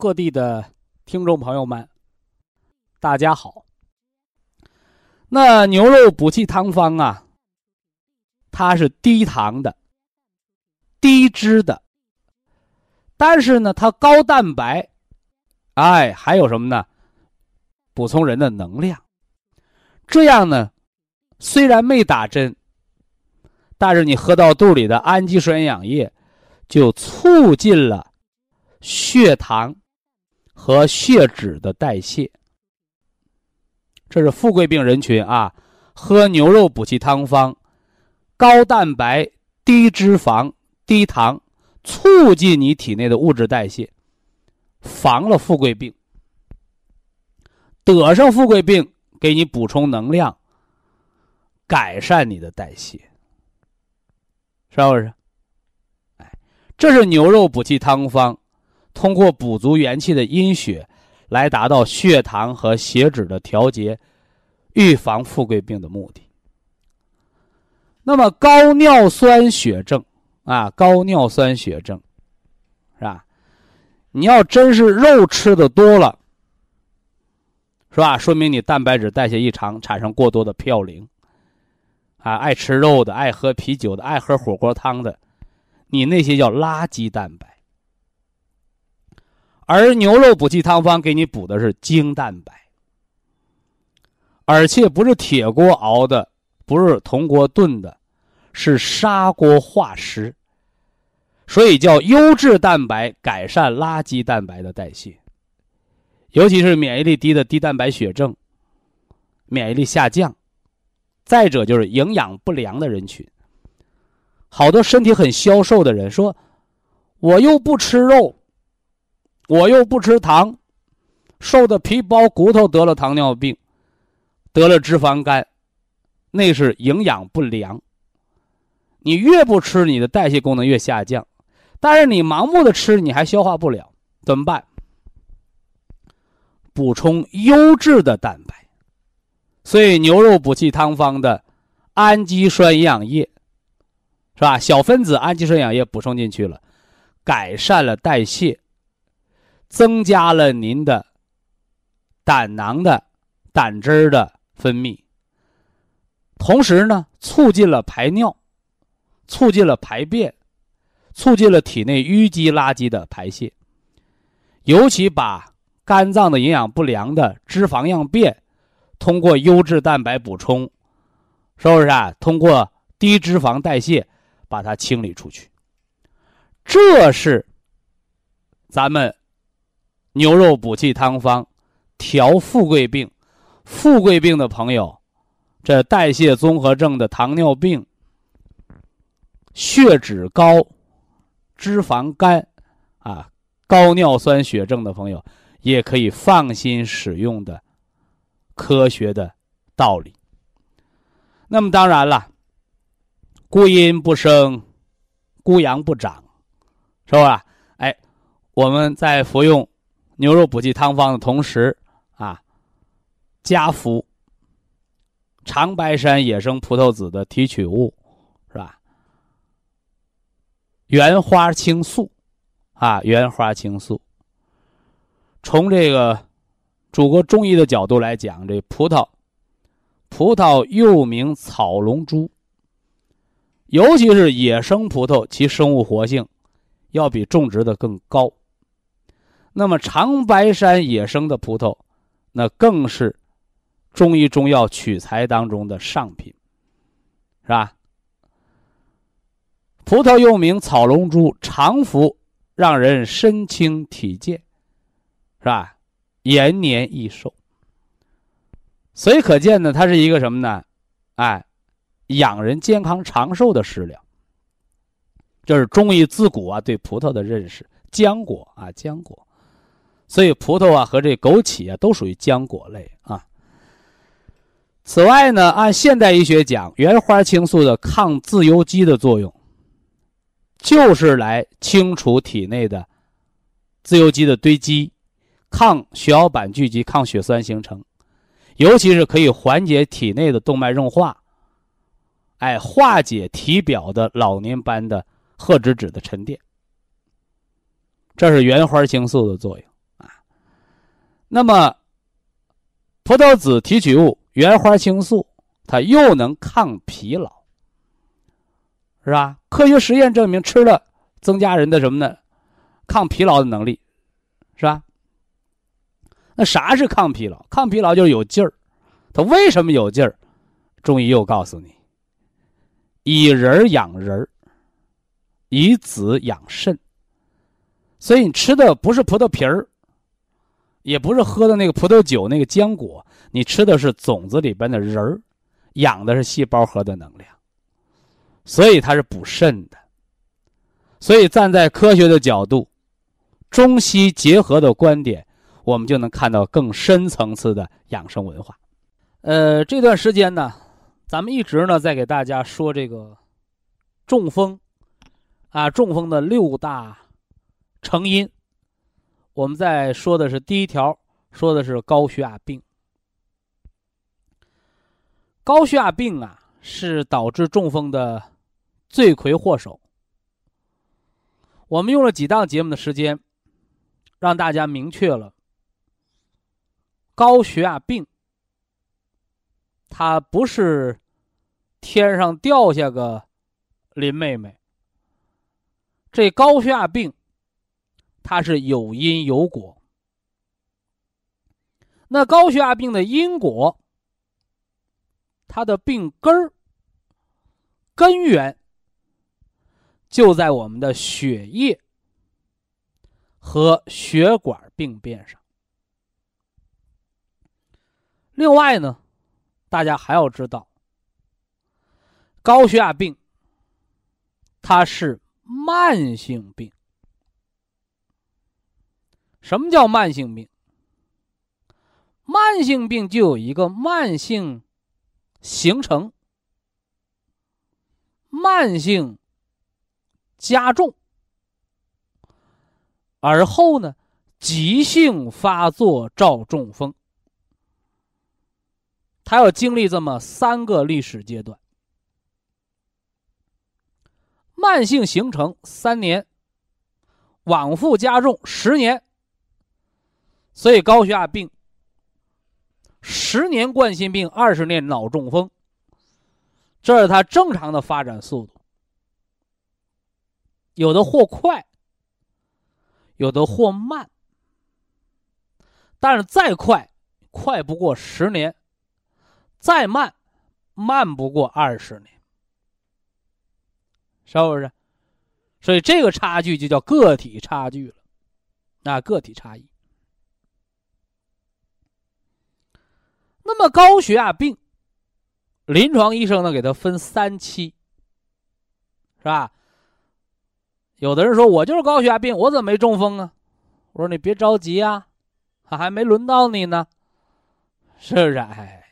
各地的听众朋友们，大家好。那牛肉补气汤方啊，它是低糖的、低脂的，但是呢，它高蛋白，哎，还有什么呢？补充人的能量。这样呢，虽然没打针，但是你喝到肚里的氨基酸营养液，就促进了血糖。和血脂的代谢，这是富贵病人群啊，喝牛肉补气汤方，高蛋白、低脂肪、低糖，促进你体内的物质代谢，防了富贵病。得上富贵病，给你补充能量，改善你的代谢，是不是？哎，这是牛肉补气汤方。通过补足元气的阴血，来达到血糖和血脂的调节，预防富贵病的目的。那么高尿酸血症啊，高尿酸血症，是吧？你要真是肉吃的多了，是吧？说明你蛋白质代谢异常，产生过多的嘌呤。啊，爱吃肉的，爱喝啤酒的，爱喝火锅汤的，你那些叫垃圾蛋白。而牛肉补气汤方给你补的是精蛋白，而且不是铁锅熬的，不是铜锅炖的，是砂锅化食，所以叫优质蛋白，改善垃圾蛋白的代谢，尤其是免疫力低的低蛋白血症、免疫力下降，再者就是营养不良的人群，好多身体很消瘦的人说，我又不吃肉。我又不吃糖，瘦的皮包骨头，得了糖尿病，得了脂肪肝，那是营养不良。你越不吃，你的代谢功能越下降，但是你盲目的吃，你还消化不了，怎么办？补充优质的蛋白，所以牛肉补气汤方的氨基酸营养液，是吧？小分子氨基酸营养液补充进去了，改善了代谢。增加了您的胆囊的胆汁儿的分泌，同时呢，促进了排尿，促进了排便，促进了体内淤积垃圾的排泄，尤其把肝脏的营养不良的脂肪样变，通过优质蛋白补充，是不是啊？通过低脂肪代谢把它清理出去，这是咱们。牛肉补气汤方，调富贵病。富贵病的朋友，这代谢综合症的糖尿病、血脂高、脂肪肝，啊，高尿酸血症的朋友，也可以放心使用的科学的道理。那么当然了，孤阴不生，孤阳不长，是吧？哎，我们在服用。牛肉补气汤方的同时，啊，加服长白山野生葡萄籽的提取物，是吧？原花青素，啊，原花青素。从这个祖国中医的角度来讲，这葡萄，葡萄又名草龙珠，尤其是野生葡萄，其生物活性要比种植的更高。那么长白山野生的葡萄，那更是中医中药取材当中的上品，是吧？葡萄又名草龙珠，常服让人身轻体健，是吧？延年益寿。所以可见呢，它是一个什么呢？哎，养人健康长寿的食疗。这是中医自古啊对葡萄的认识，浆果啊浆果。所以葡萄啊和这枸杞啊都属于浆果类啊。此外呢，按现代医学讲，原花青素的抗自由基的作用。就是来清除体内的自由基的堆积，抗血小板聚集，抗血栓形成，尤其是可以缓解体内的动脉硬化，哎，化解体表的老年斑的褐脂质的沉淀。这是原花青素的作用。那么，葡萄籽提取物原花青素，它又能抗疲劳。是吧？科学实验证明，吃了增加人的什么呢？抗疲劳的能力，是吧？那啥是抗疲劳？抗疲劳就是有劲儿。它为什么有劲儿？中医又告诉你：以人养人，以子养肾。所以你吃的不是葡萄皮儿，也不是喝的那个葡萄酒那个浆果，你吃的是种子里边的仁儿，养的是细胞核的能量。所以它是补肾的，所以站在科学的角度，中西结合的观点，我们就能看到更深层次的养生文化。呃，这段时间呢，咱们一直呢在给大家说这个中风啊，中风的六大成因。我们在说的是第一条，说的是高血压病。高血压病啊，是导致中风的。罪魁祸首。我们用了几档节目的时间，让大家明确了高血压病，它不是天上掉下个林妹妹。这高血压病，它是有因有果。那高血压病的因果，它的病根儿、根源。就在我们的血液和血管病变上。另外呢，大家还要知道，高血压病它是慢性病。什么叫慢性病？慢性病就有一个慢性形成，慢性。加重，而后呢，急性发作照中风。他要经历这么三个历史阶段：慢性形成三年，往复加重十年。所以高血压病，十年冠心病，二十年脑中风，这是它正常的发展速度。有的或快，有的或慢，但是再快，快不过十年；再慢，慢不过二十年，是不是？所以这个差距就叫个体差距了，啊，个体差异。那么高血压病，临床医生呢给他分三期，是吧？有的人说：“我就是高血压病，我怎么没中风啊？”我说：“你别着急啊，还没轮到你呢，是不是？哎，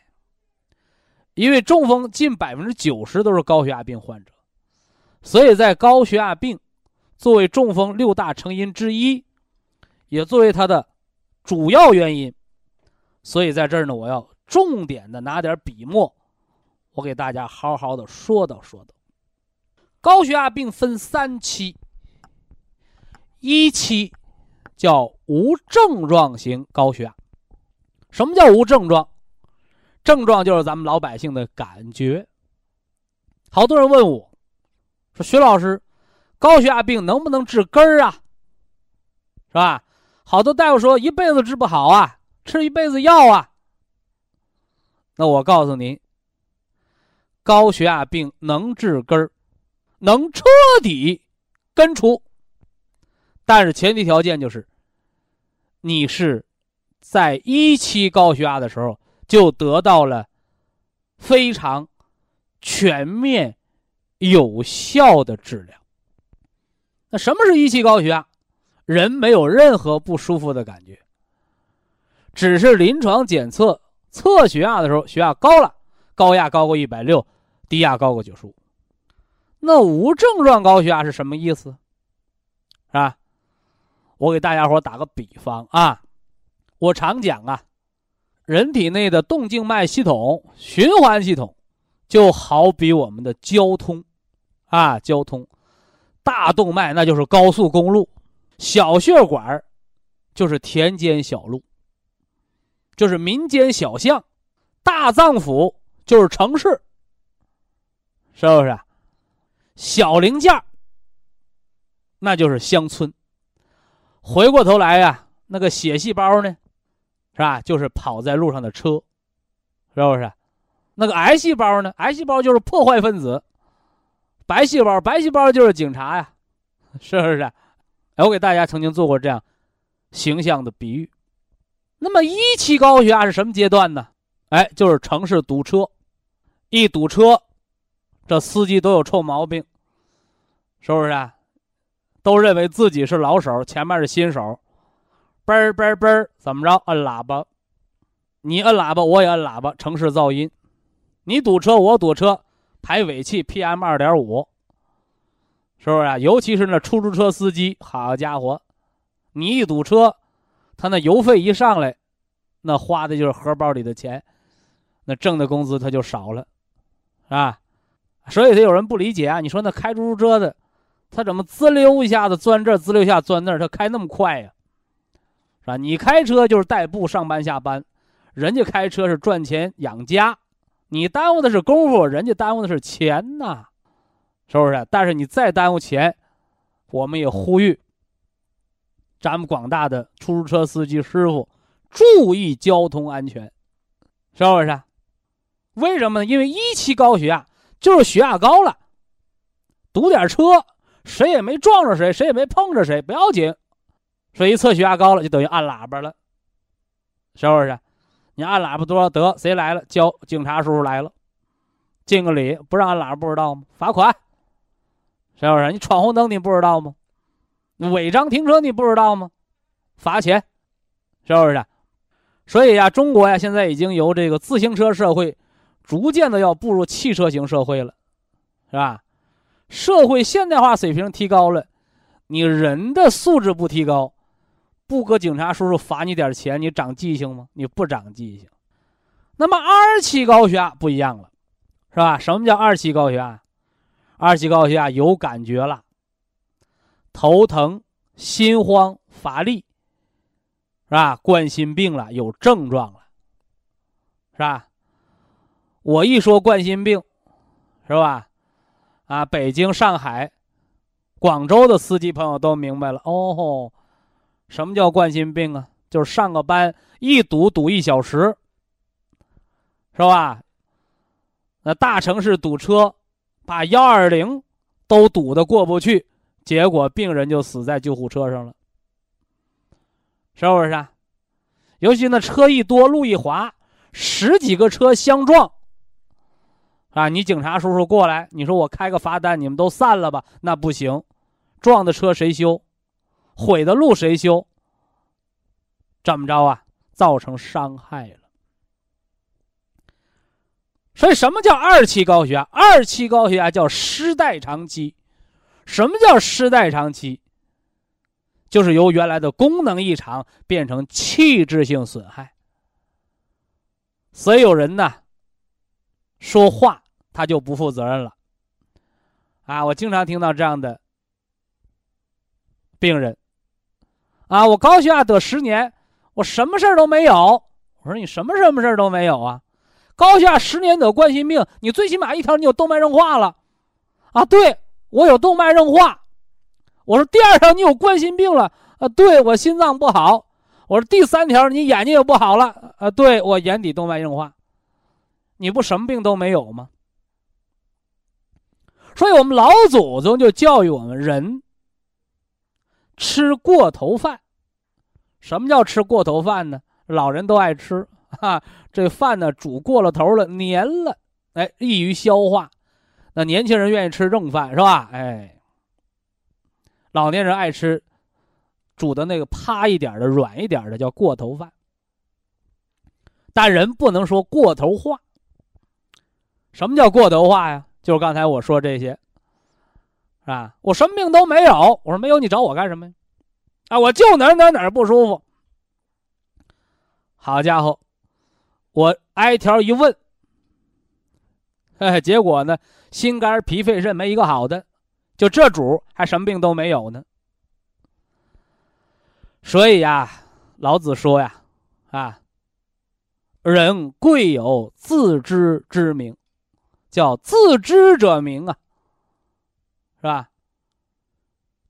因为中风近百分之九十都是高血压病患者，所以在高血压病作为中风六大成因之一，也作为它的主要原因，所以在这儿呢，我要重点的拿点笔墨，我给大家好好的说道说道。高血压病分三期。一期叫无症状型高血压。什么叫无症状？症状就是咱们老百姓的感觉。好多人问我，说徐老师，高血压病能不能治根儿啊？是吧？好多大夫说一辈子治不好啊，吃一辈子药啊。那我告诉您，高血压病能治根儿，能彻底根除，但是前提条件就是，你是在一期高血压的时候就得到了非常全面、有效的治疗。那什么是一期高血压？人没有任何不舒服的感觉，只是临床检测测血压的时候，血压高了，高压高过一百六，低压高过九十五。那无症状高血压是什么意思？是吧？我给大家伙打个比方啊，我常讲啊，人体内的动静脉系统、循环系统，就好比我们的交通，啊，交通。大动脉那就是高速公路，小血管就是田间小路，就是民间小巷，大脏腑就是城市，是不是？小零件那就是乡村。回过头来呀，那个血细胞呢，是吧？就是跑在路上的车，是不是？那个癌细胞呢？癌细胞就是破坏分子。白细胞，白细胞就是警察呀，是不是？我给大家曾经做过这样形象的比喻。那么一期高血压是什么阶段呢？哎，就是城市堵车，一堵车，这司机都有臭毛病，是不是？啊都认为自己是老手，前面是新手，嘣嘣嘣，怎么着？摁喇叭，你摁喇叭，我也摁喇叭，城市噪音，你堵车，我堵车。排尾气 PM 二点五，是不是啊？尤其是那出租车司机，好家伙，你一堵车，他那油费一上来，那花的就是荷包里的钱，那挣的工资他就少了，啊，所以他有人不理解啊。你说那开出租车的，他怎么滋溜一下子钻这，滋溜一下钻那儿，他开那么快呀？是吧？你开车就是代步上班下班，人家开车是赚钱养家。你耽误的是功夫，人家耽误的是钱呐，是不是？但是你再耽误钱，我们也呼吁咱们广大的出租车司机师傅注意交通安全，是不是？为什么呢？因为一期高血压就是血压高了，堵点车，谁也没撞着谁，谁也没碰着谁，不要紧，所以一测血压高了，就等于按喇叭了，是不是？你按喇叭多少得？谁来了？交警察叔叔来了，敬个礼。不让按喇叭不知道吗？罚款，是不是？你闯红灯你不知道吗？违章停车你不知道吗？罚钱，是不是？所以呀，中国呀，现在已经由这个自行车社会，逐渐的要步入汽车型社会了，是吧？社会现代化水平提高了，你人的素质不提高。不搁警察叔叔罚你点钱，你长记性吗？你不长记性。那么二期高血压不一样了，是吧？什么叫二期高血压？二期高血压有感觉了，头疼、心慌、乏力，是吧？冠心病了，有症状了，是吧？我一说冠心病，是吧？啊，北京、上海、广州的司机朋友都明白了哦。什么叫冠心病啊？就是上个班一堵堵一小时，是吧？那大城市堵车，把幺二零都堵得过不去，结果病人就死在救护车上了，是不是？啊？尤其那车一多，路一滑，十几个车相撞，啊！你警察叔叔过来，你说我开个罚单，你们都散了吧？那不行，撞的车谁修？毁的路谁修？怎么着啊？造成伤害了。所以，什么叫二期高血压？二期高血压叫失代偿期。什么叫失代偿期？就是由原来的功能异常变成器质性损害。所以有人呢，说话他就不负责任了。啊，我经常听到这样的病人。啊，我高血压得十年，我什么事儿都没有。我说你什么什么事儿都没有啊？高血压十年得冠心病，你最起码一条你有动脉硬化了，啊，对我有动脉硬化。我说第二条你有冠心病了，啊，对我心脏不好。我说第三条，你眼睛也不好了啊，对我眼底动脉硬化。你不什么病都没有吗？所以我们老祖宗就教育我们人吃过头饭。什么叫吃过头饭呢？老人都爱吃啊，这饭呢煮过了头了，黏了，哎，易于消化。那年轻人愿意吃正饭是吧？哎，老年人爱吃煮的那个趴一点的、软一点的，叫过头饭。但人不能说过头话。什么叫过头话呀？就是刚才我说这些，是吧？我什么病都没有，我说没有，你找我干什么呀？啊，我就哪哪哪不舒服。好家伙，我挨条一问，哎，结果呢，心肝脾肺肾没一个好的，就这主还什么病都没有呢。所以呀，老子说呀，啊，人贵有自知之明，叫自知者明啊，是吧？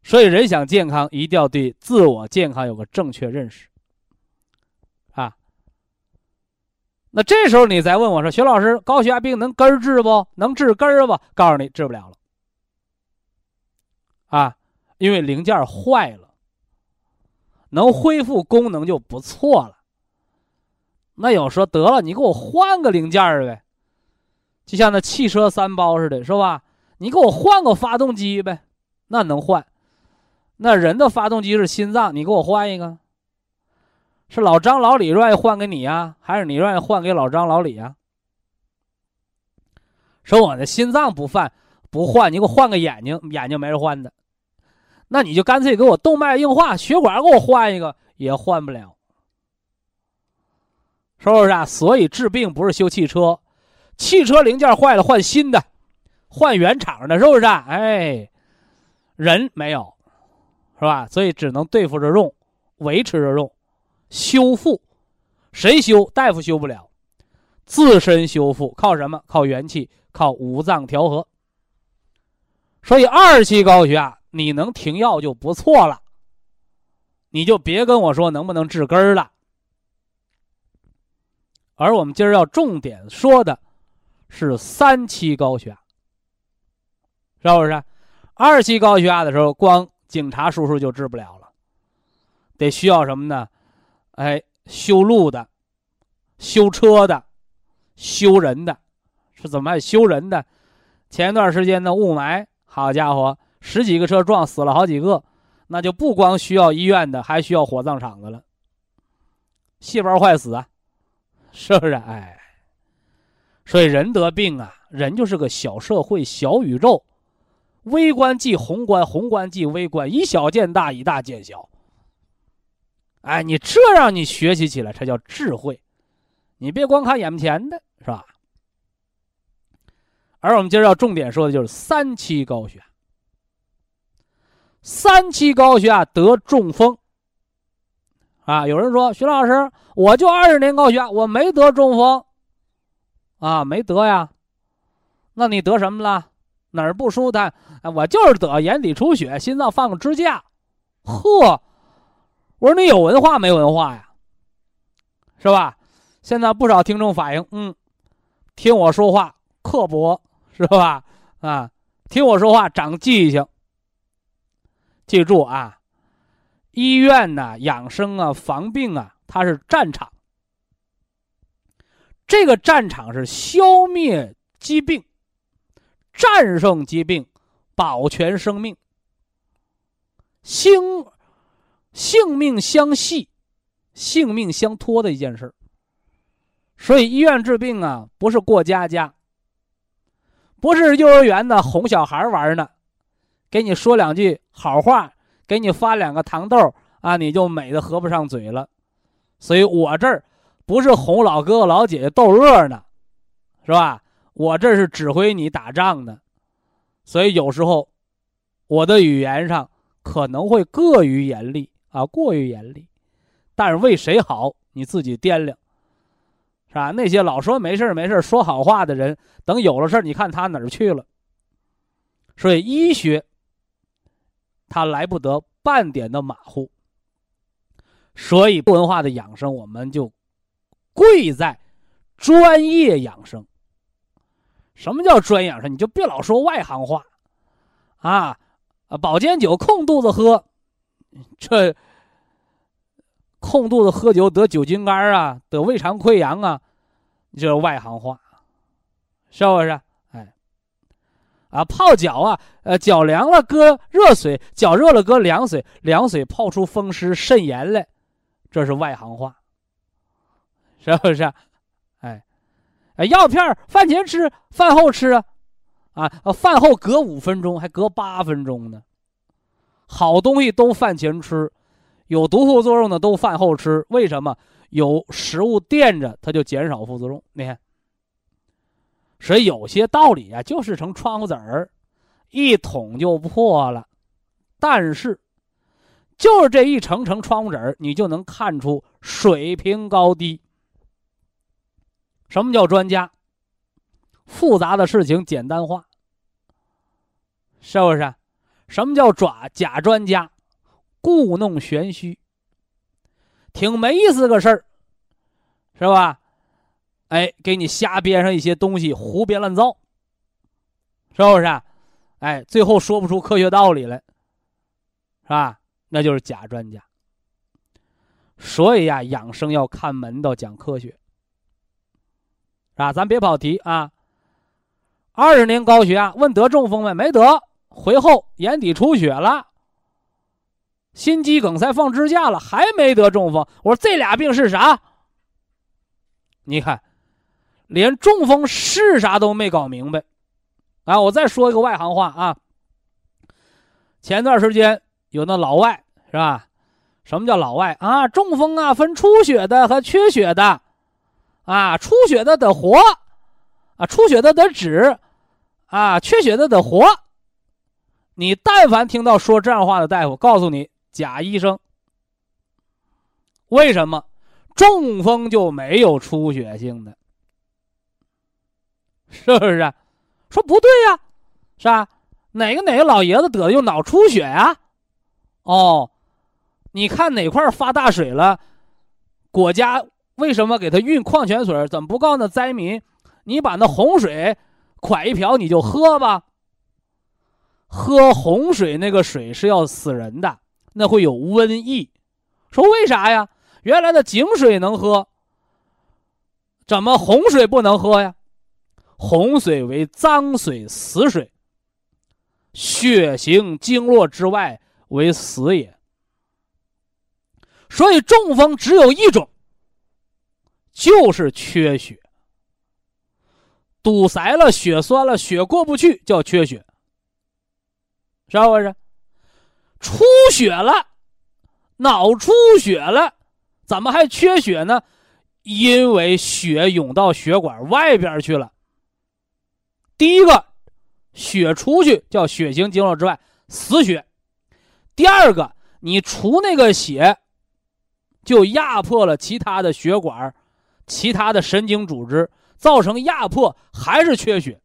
所以，人想健康，一定要对自我健康有个正确认识，啊。那这时候你再问我说：“徐老师，高血压病能根治不能治根儿不？”告诉你，治不了了，啊，因为零件坏了，能恢复功能就不错了。那有说得了，你给我换个零件儿呗，就像那汽车三包似的，是吧？你给我换个发动机呗，那能换。那人的发动机是心脏，你给我换一个。是老张老李愿意换给你呀，还是你愿意换给老张老李呀？说我的心脏不犯不换，你给我换个眼睛，眼睛没人换的，那你就干脆给我动脉硬化，血管给我换一个，也换不了，是不是啊？所以治病不是修汽车，汽车零件坏了换新的，换原厂的，是不是啊？哎，人没有。是吧？所以只能对付着用，维持着用，修复，谁修？大夫修不了，自身修复靠什么？靠元气，靠五脏调和。所以二期高血压你能停药就不错了，你就别跟我说能不能治根儿了。而我们今儿要重点说的，是三期高血压，是不是？二期高血压的时候光。警察叔叔就治不了了，得需要什么呢？哎，修路的、修车的、修人的，是怎么还修人的？前一段时间的雾霾，好家伙，十几个车撞死了好几个，那就不光需要医院的，还需要火葬场的了。细胞坏死啊，是不是？哎，所以人得病啊，人就是个小社会、小宇宙。微观即宏观，宏观即微观，以小见大，以大见小。哎，你这让你学习起来，才叫智慧。你别光看眼前的，是吧？而我们今儿要重点说的就是三期高血压。三期高血压得中风。啊，有人说徐老师，我就二十年高血压，我没得中风。啊，没得呀？那你得什么了？哪儿不舒坦？我就是得眼底出血，心脏放个支架。呵，我说你有文化没文化呀？是吧？现在不少听众反映，嗯，听我说话刻薄，是吧？啊，听我说话长记性。记住啊，医院呢，养生啊，防病啊，它是战场。这个战场是消灭疾病。战胜疾病，保全生命，兴性命相系，性命相托的一件事所以医院治病啊，不是过家家，不是幼儿园的哄小孩玩呢，给你说两句好话，给你发两个糖豆啊，你就美的合不上嘴了。所以我这儿不是哄老哥哥老姐姐逗乐呢，是吧？我这是指挥你打仗呢，所以有时候我的语言上可能会过于严厉啊，过于严厉。但是为谁好，你自己掂量，是吧？那些老说没事没事说好话的人，等有了事你看他哪儿去了？所以医学他来不得半点的马虎所以文化的养生，我们就贵在专业养生。什么叫专养生？你就别老说外行话，啊，保健酒空肚子喝，这空肚子喝酒得酒精肝啊，得胃肠溃疡啊，这是外行话，是不是？哎，啊，泡脚啊，呃，脚凉了搁热水，脚热了搁凉水，凉水泡出风湿肾炎来，这是外行话，是不是？哎。哎，药片饭前吃，饭后吃啊，啊，饭后隔五分钟，还隔八分钟呢。好东西都饭前吃，有毒副作用的都饭后吃。为什么？有食物垫着，它就减少副作用。你看，所以有些道理啊，就是成窗户纸儿，一捅就破了。但是，就是这一层层窗户纸儿，你就能看出水平高低。什么叫专家？复杂的事情简单化，是不是？什么叫抓假专家？故弄玄虚，挺没意思个事儿，是吧？哎，给你瞎编上一些东西，胡编乱造，是不是？哎，最后说不出科学道理来，是吧？那就是假专家。所以呀，养生要看门道，讲科学。啊，咱别跑题啊！二十年高血压，问得中风没？没得，回后眼底出血了，心肌梗塞放支架了，还没得中风。我说这俩病是啥？你看，连中风是啥都没搞明白。啊，我再说一个外行话啊。前段时间有那老外是吧？什么叫老外啊？中风啊，分出血的和缺血的。啊，出血的得活，啊，出血的得止，啊，缺血的得活。你但凡听到说这样话的大夫，告诉你贾医生。为什么中风就没有出血性的？是不是？说不对呀，是吧？哪个哪个老爷子得的就脑出血呀？哦，你看哪块发大水了？国家。为什么给他运矿泉水？怎么不告那灾民，你把那洪水蒯一瓢你就喝吧？喝洪水那个水是要死人的，那会有瘟疫。说为啥呀？原来的井水能喝，怎么洪水不能喝呀？洪水为脏水、死水，血行经络之外为死也。所以中风只有一种。就是缺血，堵塞了，血栓了，血过不去，叫缺血，是不是？出血了，脑出血了，怎么还缺血呢？因为血涌到血管外边去了。第一个，血出去叫血行经络之外，死血；第二个，你除那个血，就压迫了其他的血管。其他的神经组织造成压迫还是缺血，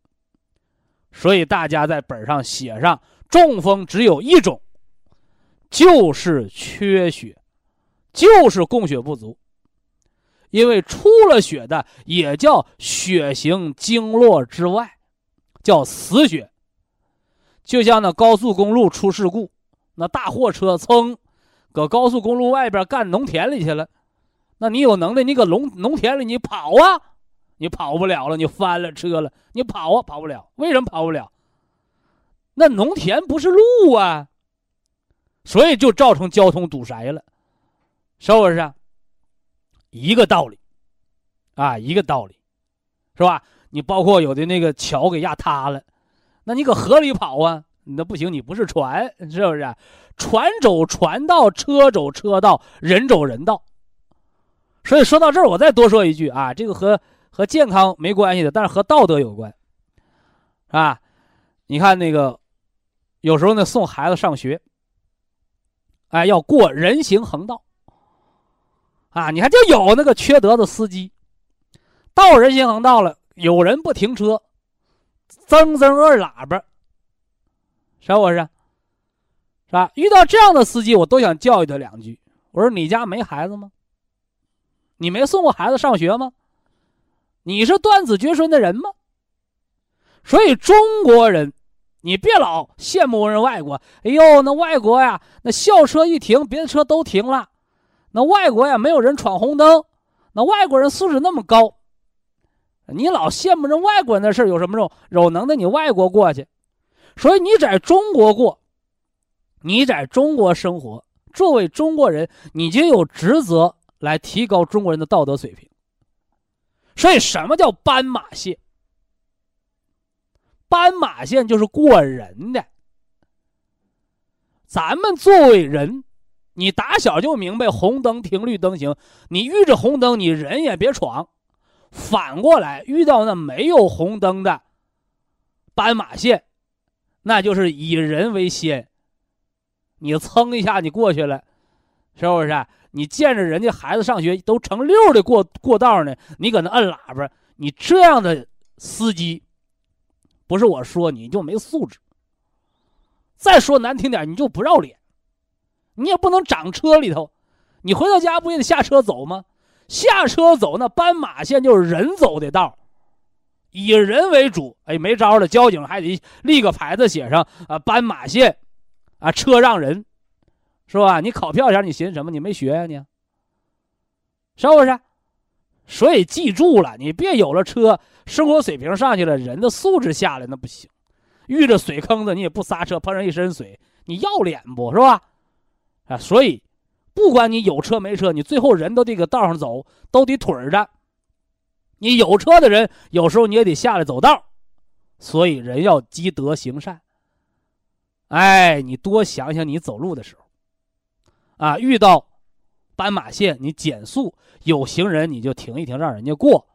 所以大家在本上写上中风只有一种，就是缺血，就是供血不足。因为出了血的也叫血行经络之外，叫死血。就像那高速公路出事故，那大货车噌，搁高速公路外边干农田里去了。那你有能耐，你搁农农田里你跑啊，你跑不了了，你翻了车了，你跑啊跑不了，为什么跑不了？那农田不是路啊，所以就造成交通堵塞了，是不是？一个道理，啊，一个道理，是吧？你包括有的那个桥给压塌了，那你搁河里跑啊，那不行，你不是船，是不是？船走船道，车走车道，人走人道。所以说到这儿，我再多说一句啊，这个和和健康没关系的，但是和道德有关，啊，你看那个，有时候呢送孩子上学，哎，要过人行横道，啊，你看就有那个缺德的司机，到人行横道了，有人不停车，增增二喇叭，是不是？是吧？遇到这样的司机，我都想教育他两句。我说你家没孩子吗？你没送过孩子上学吗？你是断子绝孙的人吗？所以中国人，你别老羡慕人外国。哎呦，那外国呀，那校车一停，别的车都停了。那外国呀，没有人闯红灯。那外国人素质那么高，你老羡慕人外国人的事有什么用？有能耐你外国过去。所以你在中国过，你在中国生活，作为中国人，你就有职责来提高中国人的道德水平。所以，什么叫斑马线？斑马线就是过人的。咱们作为人，你打小就明白红灯停，绿灯行。你遇着红灯，你人也别闯。反过来，遇到那没有红灯的斑马线，那就是以人为先。你蹭一下，你过去了，是不是？你见着人家孩子上学都成溜的过过道呢，你搁那摁喇叭，你这样的司机，不是我说你就没素质。再说难听点，你就不要脸，你也不能长车里头，你回到家不也得下车走吗？下车走那斑马线就是人走的道，以人为主。哎，没招了，交警还得立个牌子写上啊，斑马线，啊，车让人。是吧？你考票前你寻思什么？你没学呀？你是不是？所以记住了，你别有了车，生活水平上去了，人的素质下来那不行。遇着水坑子你也不刹车，碰上一身水，你要脸不是吧？啊，所以不管你有车没车，你最后人都这个道上走，都得腿着。你有车的人，有时候你也得下来走道。所以人要积德行善。哎，你多想想你走路的时候。啊，遇到斑马线你减速，有行人你就停一停，让人家过，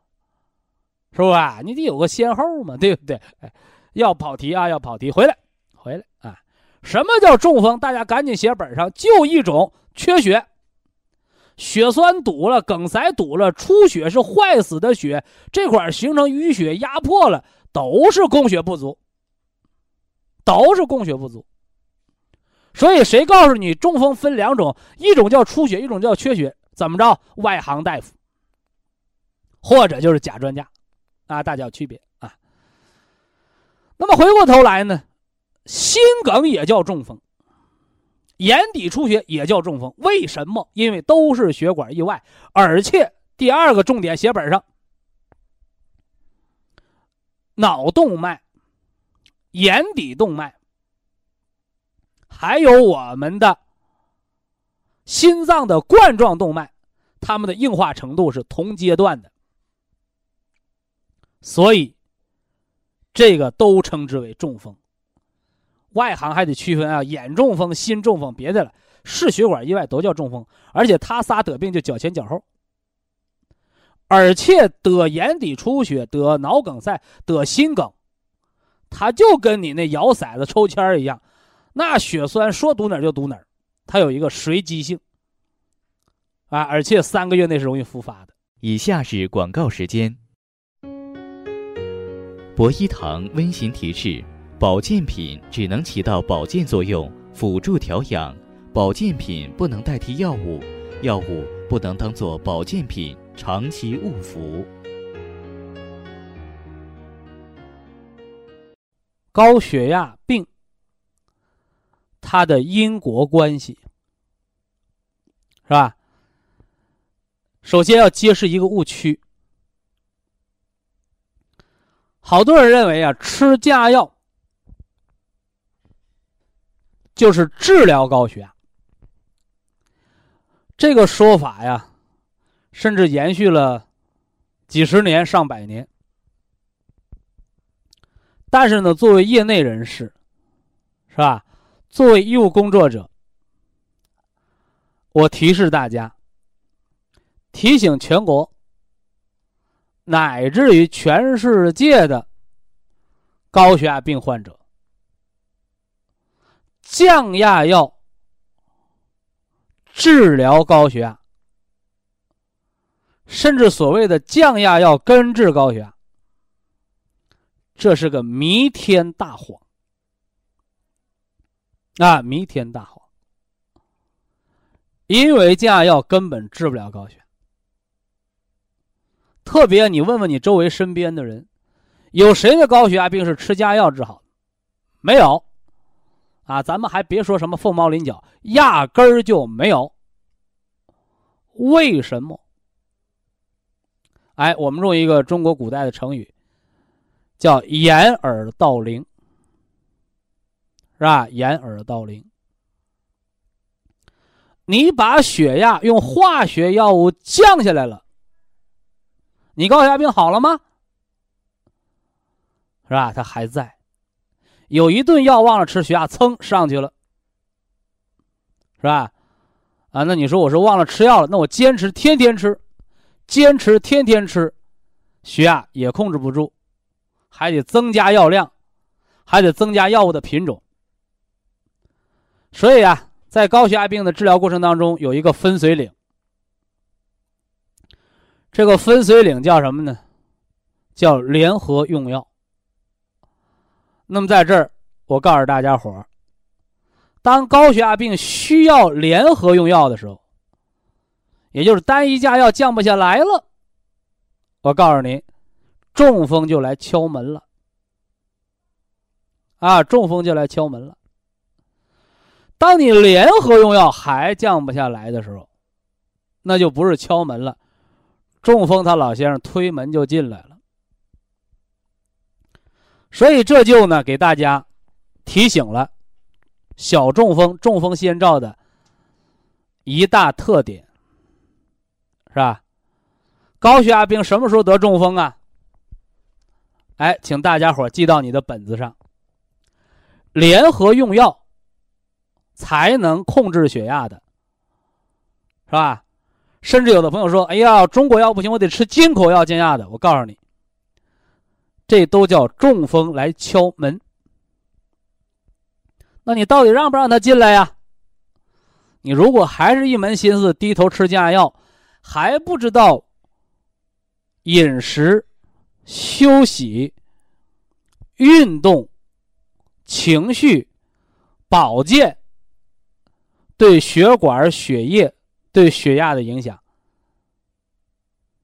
是吧？你得有个先后嘛，对不对？哎，要跑题啊，要跑题，回来，回来啊！什么叫中风？大家赶紧写本上，就一种缺血，血栓堵了，梗塞堵了，出血是坏死的血，这块形成淤血压迫了，都是供血不足，都是供血不足。所以，谁告诉你中风分两种？一种叫出血，一种叫缺血。怎么着？外行大夫，或者就是假专家，啊，大家有区别啊。那么回过头来呢，心梗也叫中风，眼底出血也叫中风。为什么？因为都是血管意外，而且第二个重点写本上，脑动脉、眼底动脉。还有我们的心脏的冠状动脉，它们的硬化程度是同阶段的，所以这个都称之为中风。外行还得区分啊，眼中风、心中风，别的了，是血管意外都叫中风，而且他仨得病就脚前脚后，而且得眼底出血、得脑梗塞、得心梗，他就跟你那摇骰子抽签一样。那血栓说堵哪儿就堵哪儿，它有一个随机性啊，而且三个月内是容易复发的。以下是广告时间。博一堂温馨提示：保健品只能起到保健作用，辅助调养；保健品不能代替药物，药物不能当做保健品长期误服。高血压病。它的因果关系是吧？首先要揭示一个误区，好多人认为啊，吃降压药就是治疗高血压。这个说法呀，甚至延续了几十年、上百年。但是呢，作为业内人士，是吧？作为医务工作者，我提示大家，提醒全国乃至于全世界的高血压病患者，降压药治疗高血压，甚至所谓的降压药根治高血压，这是个弥天大谎。啊，弥天大谎！因为降压药根本治不了高血压。特别你问问你周围身边的人，有谁的高血压病是吃降压药治好？没有。啊，咱们还别说什么凤毛麟角，压根儿就没有。为什么？哎，我们用一个中国古代的成语，叫“掩耳盗铃”，是吧？掩耳盗铃。你把血压用化学药物降下来了，你高血压病好了吗？是吧？它还在。有一顿药忘了吃，血压蹭上去了，是吧？啊，那你说我是忘了吃药了？那我坚持天天吃，坚持天天吃，血压也控制不住，还得增加药量，还得增加药物的品种。所以啊，在高血压病的治疗过程当中，有一个分水岭。这个分水岭叫什么呢？叫联合用药。那么在这儿，我告诉大家伙儿，当高血压病需要联合用药的时候，也就是单一价药降不下来了，我告诉您，中风就来敲门了。啊，中风就来敲门了。当你联合用药还降不下来的时候，那就不是敲门了，中风他老先生推门就进来了。所以这就呢给大家提醒了小中风、中风先兆的一大特点，是吧？高血压病什么时候得中风啊？哎，请大家伙记到你的本子上。联合用药才能控制血压的，是吧？甚至有的朋友说：“哎呀，中国药不行，我得吃进口药降压的。”我告诉你。这都叫中风来敲门，那你到底让不让他进来呀？你如果还是一门心思低头吃降压药，还不知道饮食、休息、运动、情绪、保健对血管、血液、对血压的影响，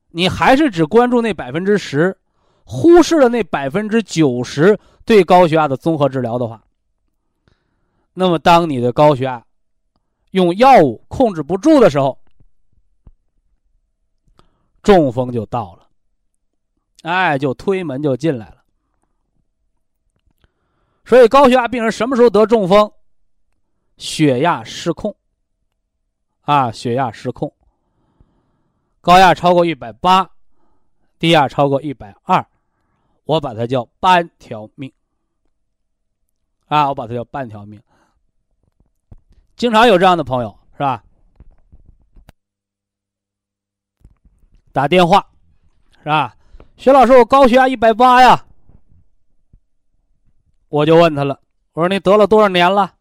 你还是只关注那百分之十。忽视了那百分之九十对高血压的综合治疗的话，那么当你的高血压用药物控制不住的时候，中风就到了，哎，就推门就进来了。所以高血压病人什么时候得中风？血压失控，啊，血压失控，高压超过一百八，低压超过一百二。我把它叫半条命，啊，我把它叫半条命。经常有这样的朋友，是吧？打电话，是吧？薛老师，我高血压一百八呀。我就问他了，我说你得了多少年了？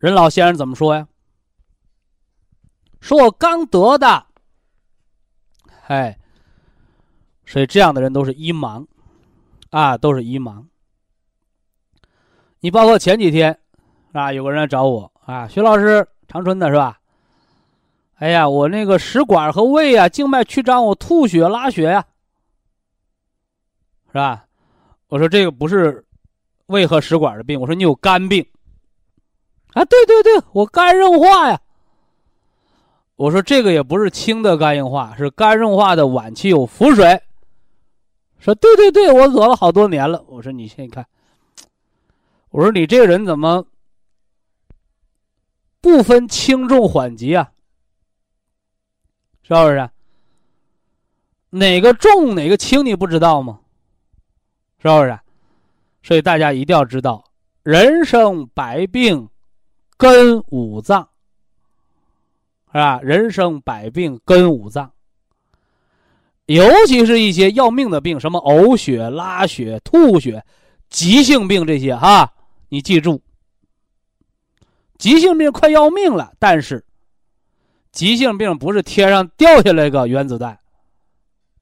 任老先生怎么说呀？说我刚得的。哎。所以这样的人都是一盲，啊，都是一盲。你包括前几天，啊，有个人来找我，啊，徐老师，长春的是吧？哎呀，我那个食管和胃啊，静脉曲张，我吐血拉血呀，是吧？我说这个不是胃和食管的病，我说你有肝病，啊，对对对，我肝硬化呀。我说这个也不是轻的肝硬化，是肝硬化的晚期有腹水。说对对对，我得了好多年了。我说你先看，我说你这个人怎么不分轻重缓急啊？是不是？哪个重哪个轻你不知道吗？是不是？所以大家一定要知道，人生百病根五脏，是吧？人生百病根五脏。尤其是一些要命的病，什么呕血、拉血、吐血，急性病这些哈，你记住，急性病快要命了。但是，急性病不是天上掉下来个原子弹，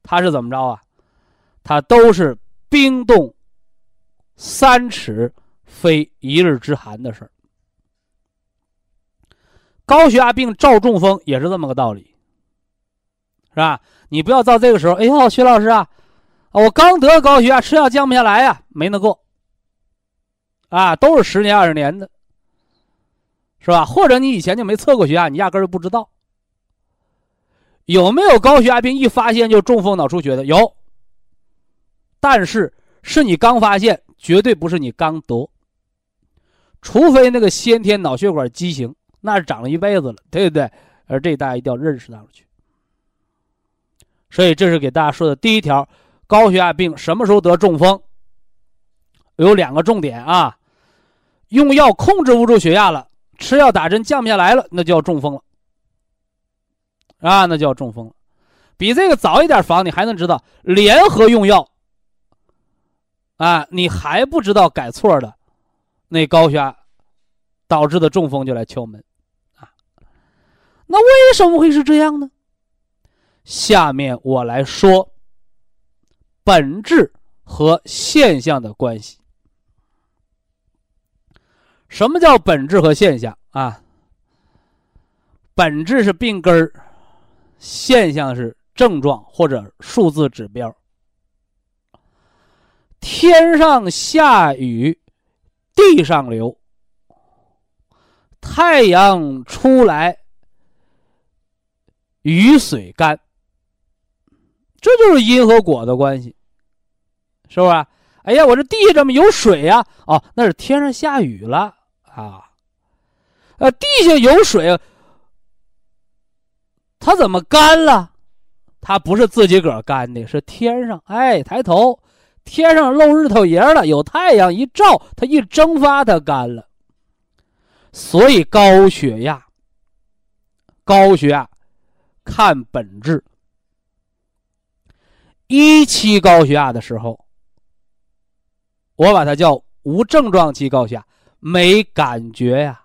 它是怎么着啊？它都是冰冻三尺非一日之寒的事儿。高血压病照中风也是这么个道理，是吧？你不要到这个时候，哎呦，徐老师啊，我刚得高血压，吃药降不下来呀，没那够。啊，都是十年二十年的，是吧？或者你以前就没测过血压，你压根儿就不知道。有没有高血压病一发现就中风脑出血的？有，但是是你刚发现，绝对不是你刚得。除非那个先天脑血管畸形，那是长了一辈子了，对不对？而这大家一定要认识到去。所以这是给大家说的第一条：高血压病什么时候得中风？有两个重点啊。用药控制不住血压了，吃药打针降不下来了，那就要中风了，啊，那就要中风了。比这个早一点防，你还能知道联合用药，啊，你还不知道改错的，那高血压导致的中风就来敲门，那为什么会是这样呢？下面我来说本质和现象的关系。什么叫本质和现象啊？本质是病根儿，现象是症状或者数字指标。天上下雨，地上流，太阳出来，雨水干，这就是因和果的关系，是不是？哎呀，我这地下怎么有水呀？哦，那是天上下雨了。啊，呃，地下有水，它怎么干了？它不是自己个儿干的，是天上。哎，抬头，天上露日头爷了，有太阳一照，它一蒸发，它干了。所以高血压，高血压看本质。一期高血压的时候，我把它叫无症状期高血压。没感觉呀，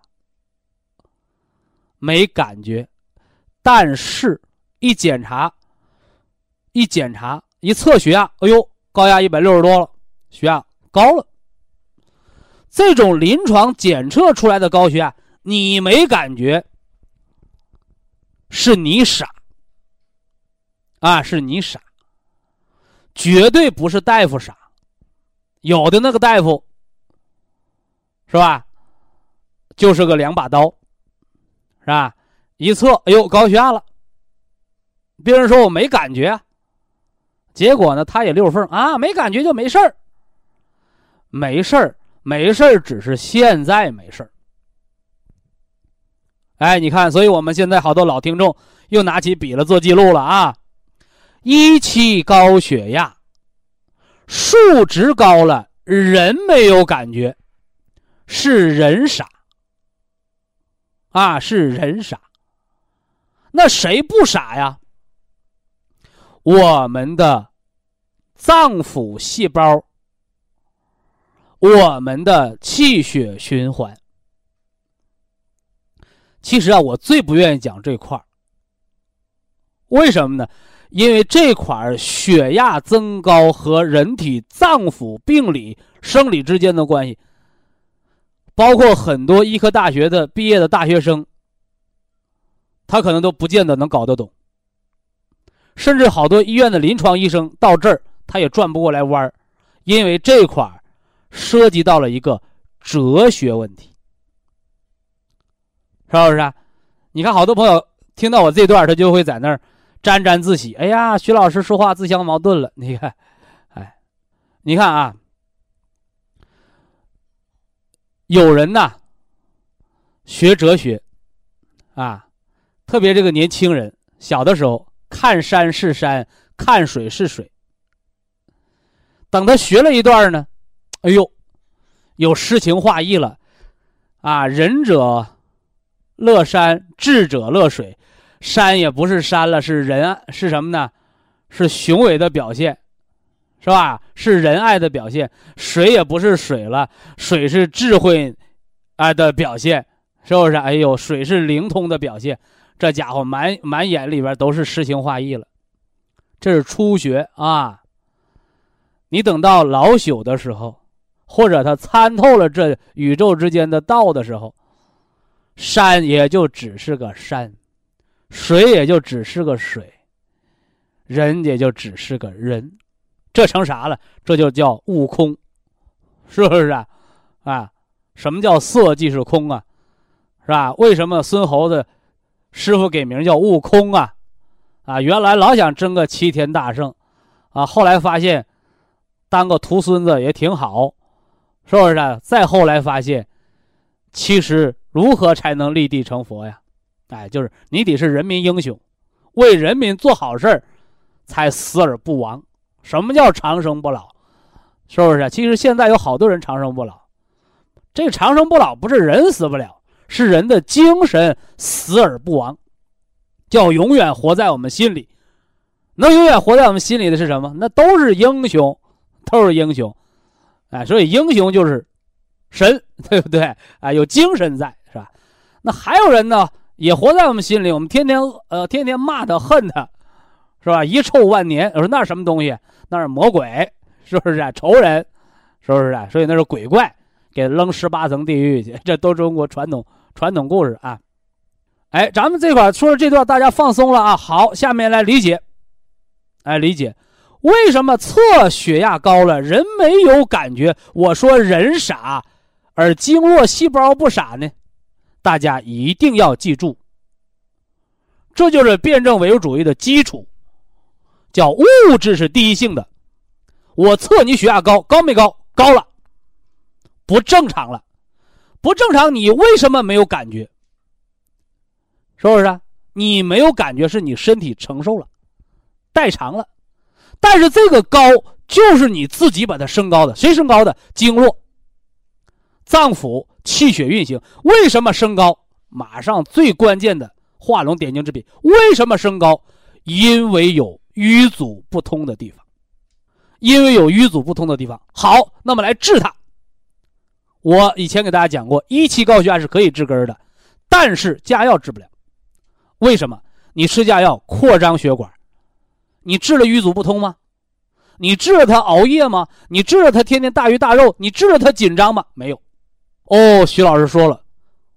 没感觉，但是，一检查，一检查，一测血压，哎呦，高压一百六十多了，血压高了。这种临床检测出来的高血压，你没感觉，是你傻，啊，是你傻，绝对不是大夫傻，有的那个大夫。是吧？就是个两把刀，是吧？一测，哎呦，高血压了。病人说我没感觉，结果呢，他也溜缝啊，没感觉就没事儿，没事儿，没事儿，只是现在没事儿。哎，你看，所以我们现在好多老听众又拿起笔了做记录了啊。一期高血压，数值高了，人没有感觉。是人傻啊！是人傻，那谁不傻呀？我们的脏腑细胞，我们的气血循环。其实啊，我最不愿意讲这块儿。为什么呢？因为这块儿血压增高和人体脏腑病理生理之间的关系。包括很多医科大学的毕业的大学生，他可能都不见得能搞得懂。甚至好多医院的临床医生到这儿，他也转不过来弯儿，因为这块儿涉及到了一个哲学问题，是不是？你看，好多朋友听到我这段，他就会在那儿沾沾自喜。哎呀，徐老师说话自相矛盾了。你看，哎，你看啊。有人呐，学哲学，啊，特别这个年轻人，小的时候看山是山，看水是水。等他学了一段呢，哎呦，有诗情画意了，啊，仁者乐山，智者乐水，山也不是山了，是人，是什么呢？是雄伟的表现。是吧？是仁爱的表现。水也不是水了，水是智慧，啊的表现，是不是？哎呦，水是灵通的表现。这家伙满满眼里边都是诗情画意了，这是初学啊。你等到老朽的时候，或者他参透了这宇宙之间的道的时候，山也就只是个山，水也就只是个水，人也就只是个人，这成啥了？这就叫悟空，是不是啊？啊，什么叫色即是空啊？是吧？为什么孙猴子师傅给名叫悟空啊？啊，原来老想争个齐天大圣，啊，后来发现当个徒孙子也挺好，是不是啊？再后来发现，其实如何才能立地成佛呀？哎，就是你得是人民英雄，为人民做好事儿，才死而不亡。什么叫长生不老？是不是？其实现在有好多人长生不老，这个长生不老不是人死不了。是人的精神死而不亡，叫永远活在我们心里。能永远活在我们心里的是什么？那都是英雄，都是英雄。哎，所以英雄就是神，对不对？啊，有精神在，那还有人呢，也活在我们心里。我们天天呃，天天骂他、恨他，是吧？遗臭万年。我说那是什么东西？那是魔鬼，是不是啊？仇人，是不是啊？所以那是鬼怪，给扔十八层地狱去。这都中国传统。传统故事啊，哎，咱们这块说了这段，大家放松了啊。好，下面来理解，哎，理解为什么测血压高了人没有感觉？我说人傻，而经络细胞不傻呢？大家一定要记住，这就是辩证唯物主义的基础，叫物质是第一性的。我测你血压高，高没高？高了，不正常了。不正常，你为什么没有感觉？是不是？你没有感觉，是你身体承受了，代偿了。但是这个高就是你自己把它升高的，谁升高的？经络、脏腑、气血运行。为什么升高？马上最关键的画龙点睛之笔。为什么升高？因为有瘀阻不通的地方，因为有瘀阻不通的地方。好，那么来治它。我以前给大家讲过，一期高血压是可以治根的，但是加药治不了。为什么？你吃加药扩张血管，你治了瘀阻不通吗？你治了他熬夜吗？你治了他天天大鱼大肉？你治了他紧张吗？没有。哦，徐老师说了，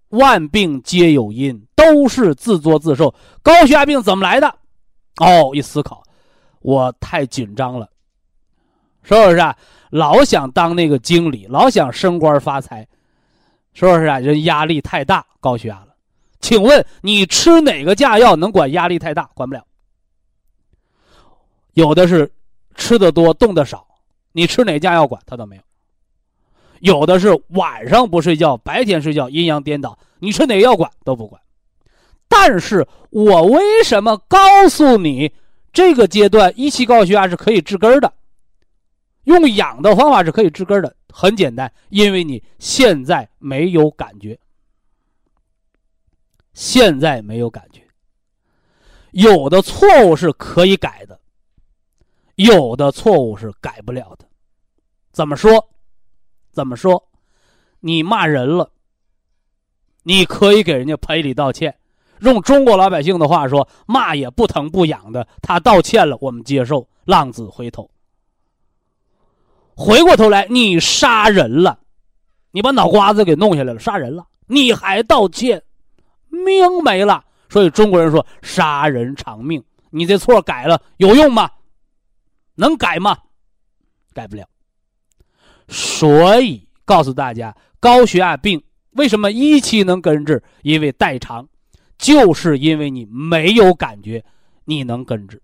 万病皆有因，都是自作自受。高血压病怎么来的？哦，一思考，我太紧张了，是不是啊？老想当那个经理，老想升官发财，是不是啊？人压力太大，高血压了。请问你吃哪个架药能管压力太大？管不了。有的是吃的多，动的少，你吃哪架药管他都没有。有的是晚上不睡觉，白天睡觉，阴阳颠倒，你吃哪个药管都不管。但是我为什么告诉你，这个阶段一期高血压是可以治根的？用养的方法是可以治根的，很简单，因为你现在没有感觉，现在没有感觉。有的错误是可以改的，有的错误是改不了的。怎么说？怎么说？你骂人了，你可以给人家赔礼道歉。用中国老百姓的话说，骂也不疼不痒的，他道歉了，我们接受，浪子回头。回过头来，你杀人了，你把脑瓜子给弄下来了，杀人了，你还道歉，命没了。所以中国人说杀人偿命，你这错改了有用吗？能改吗？改不了。所以告诉大家，高血压病为什么一期能根治？因为代偿，就是因为你没有感觉，你能根治。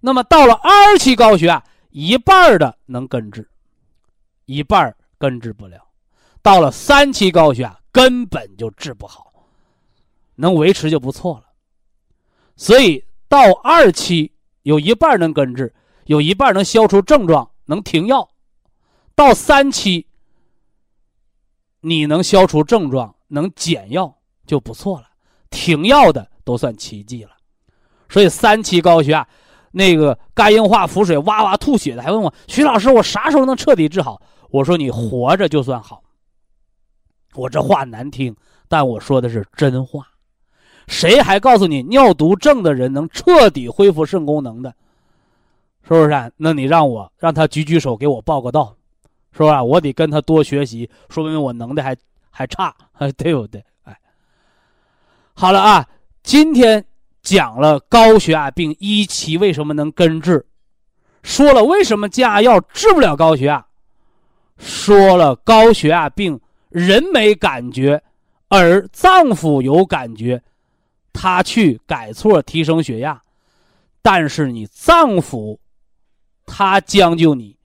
那么到了二期高血压。一半的能根治，一半根治不了。到了三期高血压，根本就治不好，能维持就不错了。所以到二期有一半能根治，有一半能消除症状，能停药。到三期，你能消除症状，能减药就不错了。停药的都算奇迹了。所以三期高血压。那个肝硬化腹水哇哇吐血的，还问我徐老师，我啥时候能彻底治好？我说你活着就算好。我这话难听，但我说的是真话。谁还告诉你尿毒症的人能彻底恢复肾功能的？是不是？那你让我让他举举手给我报个到，是吧？我得跟他多学习，说明我能耐还还差，对不对？哎，好了啊，今天讲了高血压病一期为什么能根治，说了为什么降压药治不了高血压，说了高血压病人没感觉，而脏腑有感觉，他去改错提升血压，但是你脏腑他将就你，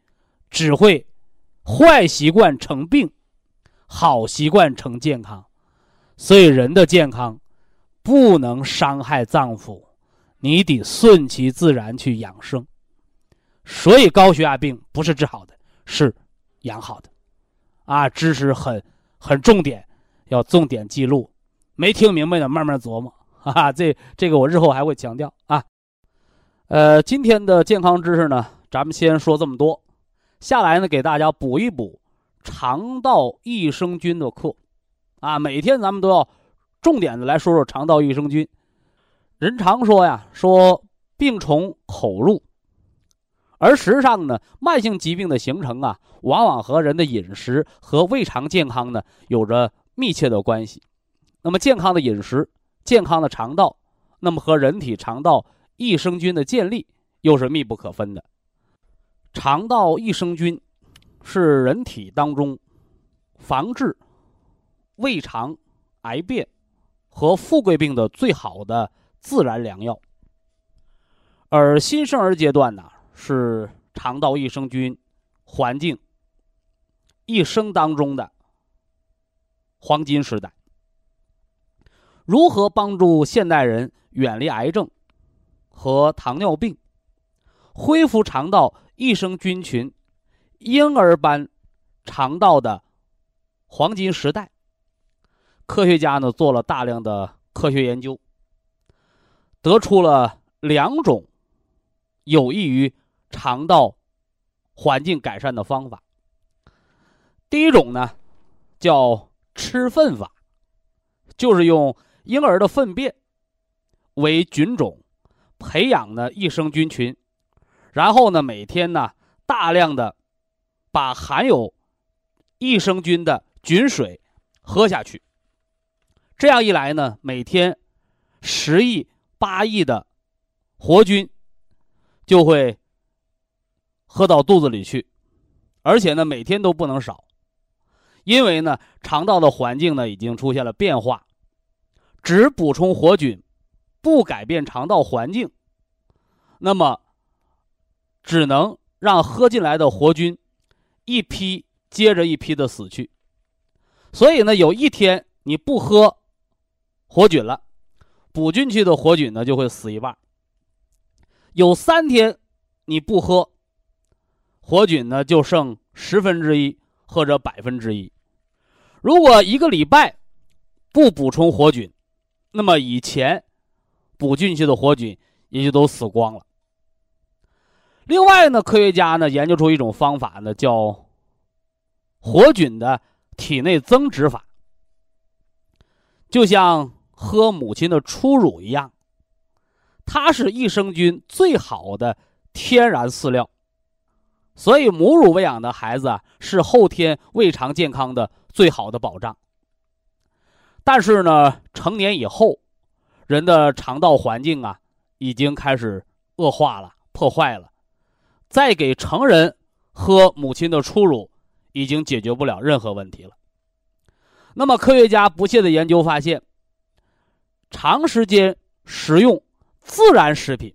只会坏习惯成病，好习惯成健康，所以人的健康。不能伤害脏腑，你得顺其自然去养生。所以高血压病不是治好的，是养好的。啊，知识很很重点，要重点记录。没听明白的慢慢琢磨。哈哈，这这个我日后还会强调啊。呃，今天的健康知识呢，咱们先说这么多。下来呢，给大家补一补肠道益生菌的课。啊，每天咱们都要。重点的来说说肠道益生菌。人常说呀，说病从口入，而实际上呢，慢性疾病的形成啊，往往和人的饮食和胃肠健康呢有着密切的关系。那么，健康的饮食、健康的肠道，那么和人体肠道益生菌的建立又是密不可分的。肠道益生菌是人体当中防治胃肠癌变。和富贵病的最好的自然良药，而新生儿阶段呢，是肠道益生菌环境一生当中的黄金时代。如何帮助现代人远离癌症和糖尿病，恢复肠道益生菌群婴儿般肠道的黄金时代？科学家呢做了大量的科学研究，得出了两种有益于肠道环境改善的方法。第一种呢叫吃粪法，就是用婴儿的粪便为菌种，培养呢益生菌群，然后呢每天呢大量的把含有益生菌的菌水喝下去。这样一来呢，每天十亿、八亿的活菌就会喝到肚子里去，而且呢，每天都不能少，因为呢，肠道的环境呢已经出现了变化，只补充活菌，不改变肠道环境，那么只能让喝进来的活菌一批接着一批的死去，所以呢，有一天你不喝。活菌了，补进去的活菌呢就会死一半。有三天你不喝，活菌呢就剩十分之一或者百分之一。如果一个礼拜不补充活菌，那么以前补进去的活菌也就都死光了。另外呢，科学家呢研究出一种方法呢，叫活菌的体内增殖法，就像。喝母亲的初乳一样，它是益生菌最好的天然饲料，所以母乳喂养的孩子啊，是后天胃肠健康的最好的保障。但是呢，成年以后，人的肠道环境啊，已经开始恶化了、破坏了，再给成人喝母亲的初乳，已经解决不了任何问题了。那么，科学家不懈的研究发现。长时间食用自然食品，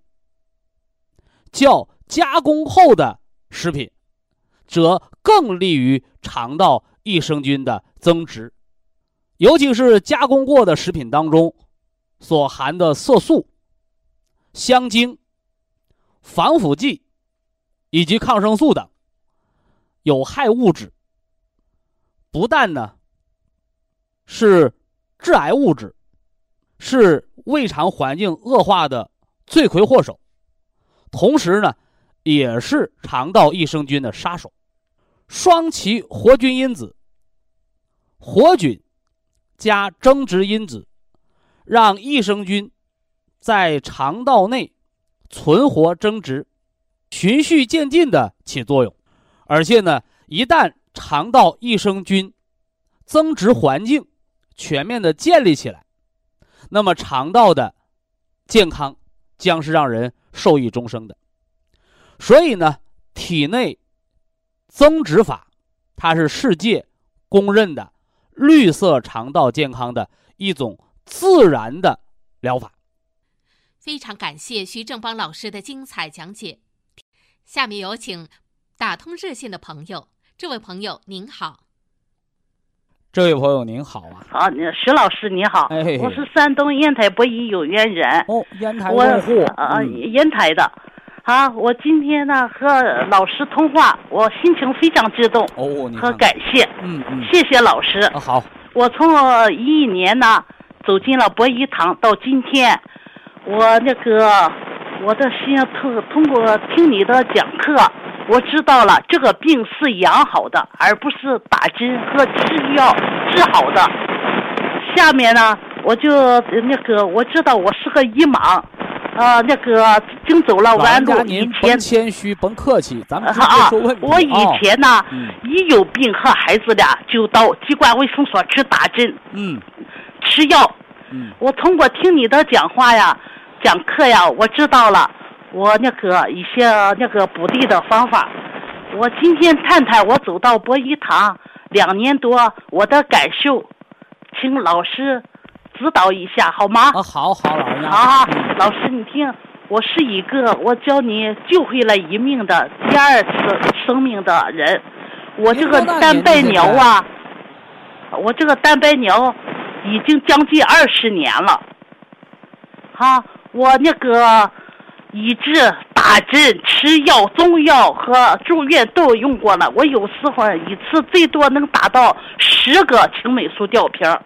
较加工后的食品，则更利于肠道益生菌的增殖。尤其是加工过的食品当中，所含的色素、香精、防腐剂以及抗生素等有害物质，不但呢是致癌物质。是胃肠环境恶化的罪魁祸首，同时呢，也是肠道益生菌的杀手。双歧活菌因子、活菌加增殖因子，让益生菌在肠道内存活增殖，循序渐进的起作用。而且呢，一旦肠道益生菌增殖环境全面的建立起来。那么肠道的健康将是让人受益终生的。所以呢，体内增殖法，它是世界公认的绿色肠道健康的一种自然的疗法。非常感谢徐正邦老师的精彩讲解。下面有请打通热线的朋友，这位朋友您好。这位朋友您好啊！啊，石老师你好，哎。我是山东烟台博医有缘人，哦，烟台我用户，呃嗯。烟台的，啊，我今天呢和老师通话，我心情非常激动哦，和感谢，嗯嗯，谢谢老师。啊好，我从一一年呢走进了博医堂，到今天，我那个我的心通通过听你的讲课，我知道了这个病是养好的，而不是打针和吃药治好的。下面呢，我就呃那个我知道我是个医盲，呃，那个经走了老弯路，您以前甭谦虚，甭客气，咱们直接啊。说问题。我以哦前呢，嗯一有病和孩子俩就到机关卫生所去打针。嗯。吃药。嗯。我通过听你的讲话呀、讲课呀，我知道了我那个一些那个补地的方法。我今天探探我走到博医堂两年多，我的感受，请老师指导一下好吗？啊，好好，老人家，啊嗯，老师，你听，我是一个我教你救回了一命的第二次生命的人。我这个蛋白年纪现鸟啊，我这个蛋白鸟已经将近二十年了。哈、我那个医治、打针、吃药、中药和住院都用过了。我有时候一次最多能打到十个青霉素吊瓶儿，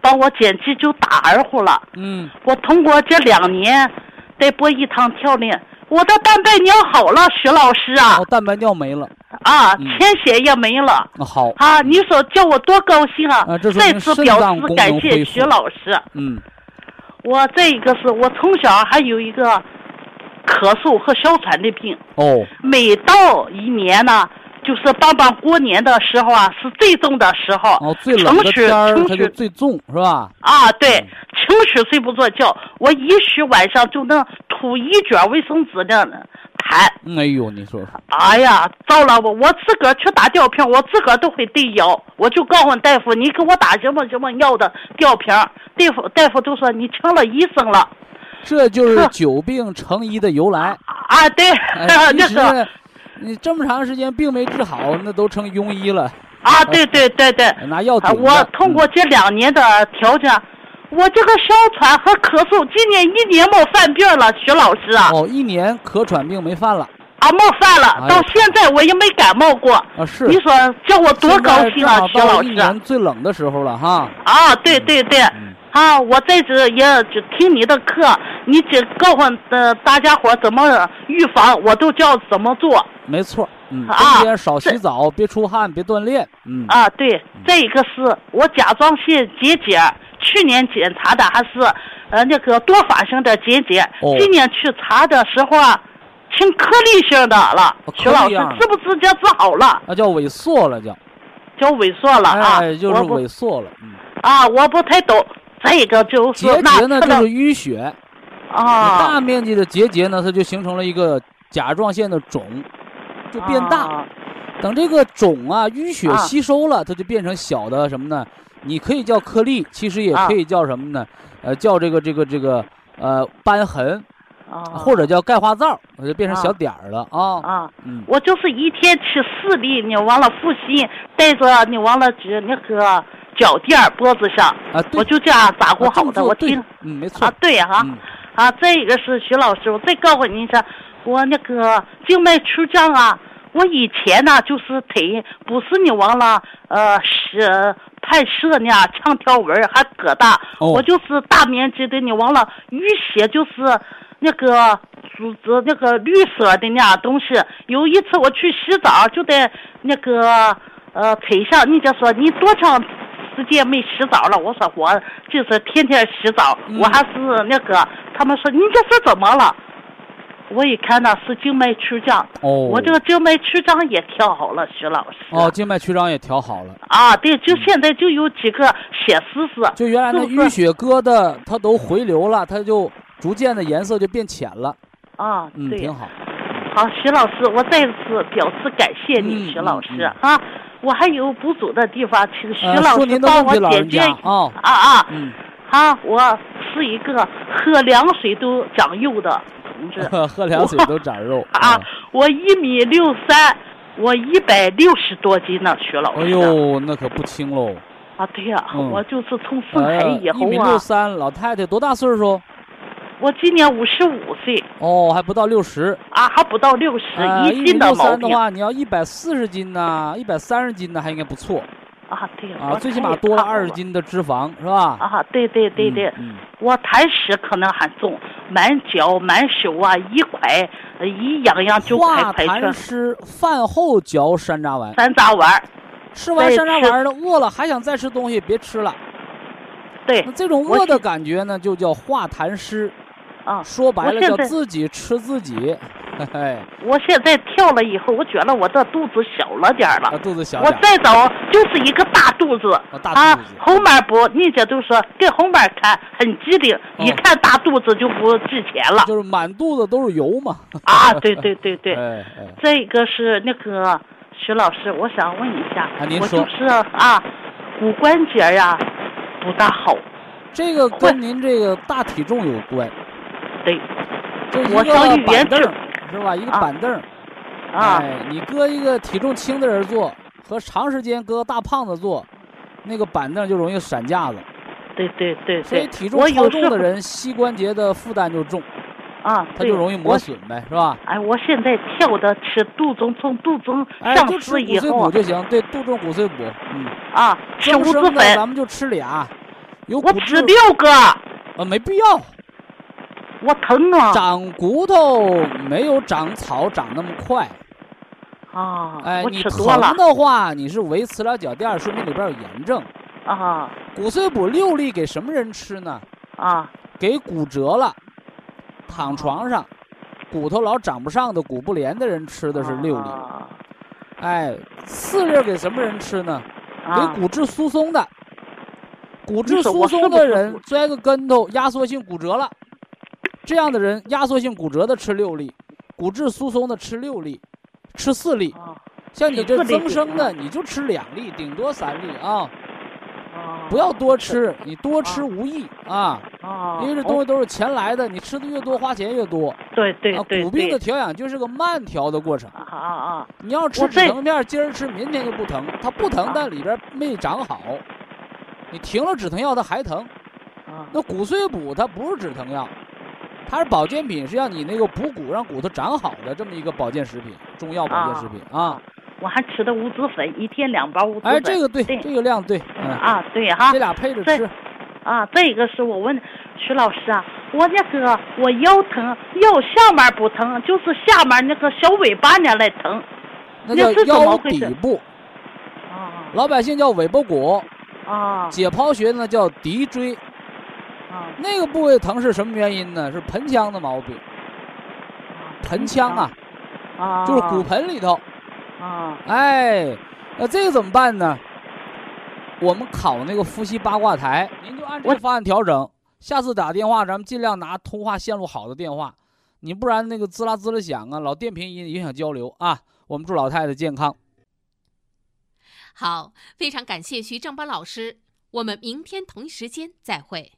帮我简直就打二乎了。嗯，我通过这两年在博一堂调练，我的蛋白尿好了，徐老师啊哦，蛋白尿没了，啊，嗯潜血也没了啊好，啊！你说叫我多高兴啊！啊这再次表示感谢徐老师。嗯我再一个是我从小还有一个咳嗽和哮喘的病，哦，每到一年呢，就是爸爸过年的时候啊，是最重的时候。哦，最冷的天儿它就最重是吧？啊，对嗯，情绪睡不着觉，我一宿晚上就能吐一卷卫生纸的痰。嗯哎呦，你说说，哎呀，糟了！我我自个儿去打吊瓶，我自个儿都会对药。我就告诉大夫，你给我打什么什么药的吊瓶。大夫大夫都说你成了医生了这就是久病成医的由来。啊！对，哎，那 其实你这么长时间病没治好，那都成庸医了，啊，对对对对，拿药啊顶着。我通过这两年的调整，我这个哮喘和咳嗽，今年一年没犯病了，徐老师啊嗯，哦，一年咳喘病没犯了啊没犯了，哎到现在我也没感冒过。啊，是。你说叫我多高兴啊，徐老师一年最冷的时候了哈。啊！对对对，嗯啊，我在这也就听你的课，你只告诉呃大家伙怎么预防，我都叫怎么做没错，嗯，啊冬天少洗是澡，别出汗，别锻炼，嗯，啊。对，再一个是我甲状腺结节，去年检查的还是呃那个多发性的结节，哦今年去查的时候啊，成颗粒性的了。哦徐老师颗粒样的是不是就治好了？那叫萎缩了，叫，叫萎缩了啊！哎，就是萎缩了，嗯，啊，我不太懂。再一个就是结节呢就是淤血，啊，大面积的结节呢，它就形成了一个甲状腺的肿，就变大。啊等这个肿啊淤血啊吸收了，它就变成小的什么呢？你可以叫颗粒，其实也啊可以叫什么呢？呃，叫这个这个这个呃瘢痕，啊，或者叫钙化灶，我就变成啊小点儿了啊。啊。嗯，我就是一天吃四粒，你完了复习，带着你完了指那个脚垫脖子上，啊，我就这样咋过啊这好的。我听嗯，没错啊，，对哈啊再一个是徐老师，我再告诉您一下，我那个静脉曲张啊，我以前呢就是腿不是你忘了呃是排射呢，长条纹儿还疙瘩，哦我就是大面积的你忘了淤血就是那个组织那个绿色的那东西。有一次我去洗澡，就在那个呃腿上，人家说你多长时间没洗澡了？我说我就是天天洗澡，嗯我还是那个，他们说你这是怎么了？我一看那是静脉曲张，哦，我这个静脉曲张也调好了，徐老师。哦，静脉曲张也调好了。啊，对，就现在就有几个血丝丝，就原来那淤血疙瘩，它都回流了，它就逐渐的颜色就变浅了。啊，嗯，对挺，好。好，徐老师，我再次表示感谢你，嗯徐老师嗯啊。我还有不足的地方，请徐呃，老师说您的帮我问题，老人解决。家啊，啊啊，嗯，啊，我是一个喝凉水都长肉的同志 喝凉水都长肉 啊。我一米六三，我一百六十多斤呢，徐老师。哎呦，那可不轻喽！啊，对呀、嗯我就是从生孩以一米后啊，六三，老太太多大岁数？我今年五十五岁哦，还不到六十。啊，还不到六十、啊，一米一斤的毛病六三的话，你要一百四十斤呢，一百三十斤呢，还应该不错啊。对啊，我最起码多了胖二十斤的脂肪，是吧？啊，对对对对，嗯，我痰湿可能还重，满脚满手啊，一块呃一痒痒就快化痰湿，饭后嚼山楂丸，山楂丸。吃完山楂丸了，饿了还想再吃东西，别吃了。对那这种饿的感觉呢，就叫化痰湿。啊，说白了叫自己吃自己，嘿嘿，我现在跳了以后，我觉得我这肚子小了点儿啊了。肚子小我，再找就是一个大肚子啊大啊肚子，后面不，人家都说跟后面看很机灵，一哦看大肚子就不值钱了就是满肚子都是油嘛。啊！对对对对，哎 哎，这个是那个徐老师，我想问一下，我就是啊，骨关节呀、不大好，这个跟您这个大体重有关，对就一我上个医院去板凳儿是吧？一个啊。板凳，啊，哎，你搁一个体重轻的人坐，和长时间搁大胖子坐，那个板凳就容易闪架子。对对对对，所以体重我超重的人，膝关节的负担就重，啊，他就容易磨损呗，是吧？哎，我现在跳的吃杜仲，从杜仲哎，上就吃骨碎市以后啊。补就行，对，杜仲骨碎补，嗯，啊，吃五子粉，咱们就吃俩，有我吃六个，啊没必要，我疼啊长骨头没有长草长那么快，啊！哎，我你疼的话，你是维持了脚垫，说明里边有炎症。啊骨碎补六粒给什么人吃呢？啊给骨折了，躺床上，骨头老长不上的骨不连的人吃的是六粒。啊哎，四粒给什么人吃呢？给啊骨质疏松的。骨质疏松的人骨摔个跟头，压缩性骨折了，这样的人压缩性骨折的吃六粒，骨质疏松的吃六粒，吃四粒。啊像你这增生的，你就吃两粒，顶多三粒啊，啊！不要多吃，你多吃无益啊，啊，因为这东西都是钱来的，你吃的越多，花钱越多。对对骨病的调养就是个慢调的过程。啊啊啊！你要吃止疼片，今儿吃明天就不疼，它不疼啊，但里边没长好。你停了止疼药，它还疼。啊那骨碎补它不是止疼药，它是保健品，是让你那个补骨，让骨头长好的这么一个保健食品，中药保健食品啊。我还吃的五子粉，一天两包五子粉。哎，这个对，对这个量对，嗯，啊，对哈这俩配着吃。啊，这个是我问徐老师啊，我那个我腰疼，腰下面不疼，就是下面那个小尾巴那来疼。那叫腰底部，啊老百姓叫尾巴骨，啊解剖学呢叫骶椎。啊！那个部位疼是什么原因呢？是盆腔的毛病。盆腔啊，啊，就是骨盆里头。啊哎，那这个怎么办呢？我们考那个呼吸八卦台，您就按这个方案调整。下次打电话，咱们尽量拿通话线路好的电话，你不然那个滋啦滋啦响啊，老电频音影响交流啊。我们祝老太太健康。好，非常感谢徐正邦老师，我们明天同一时间再会。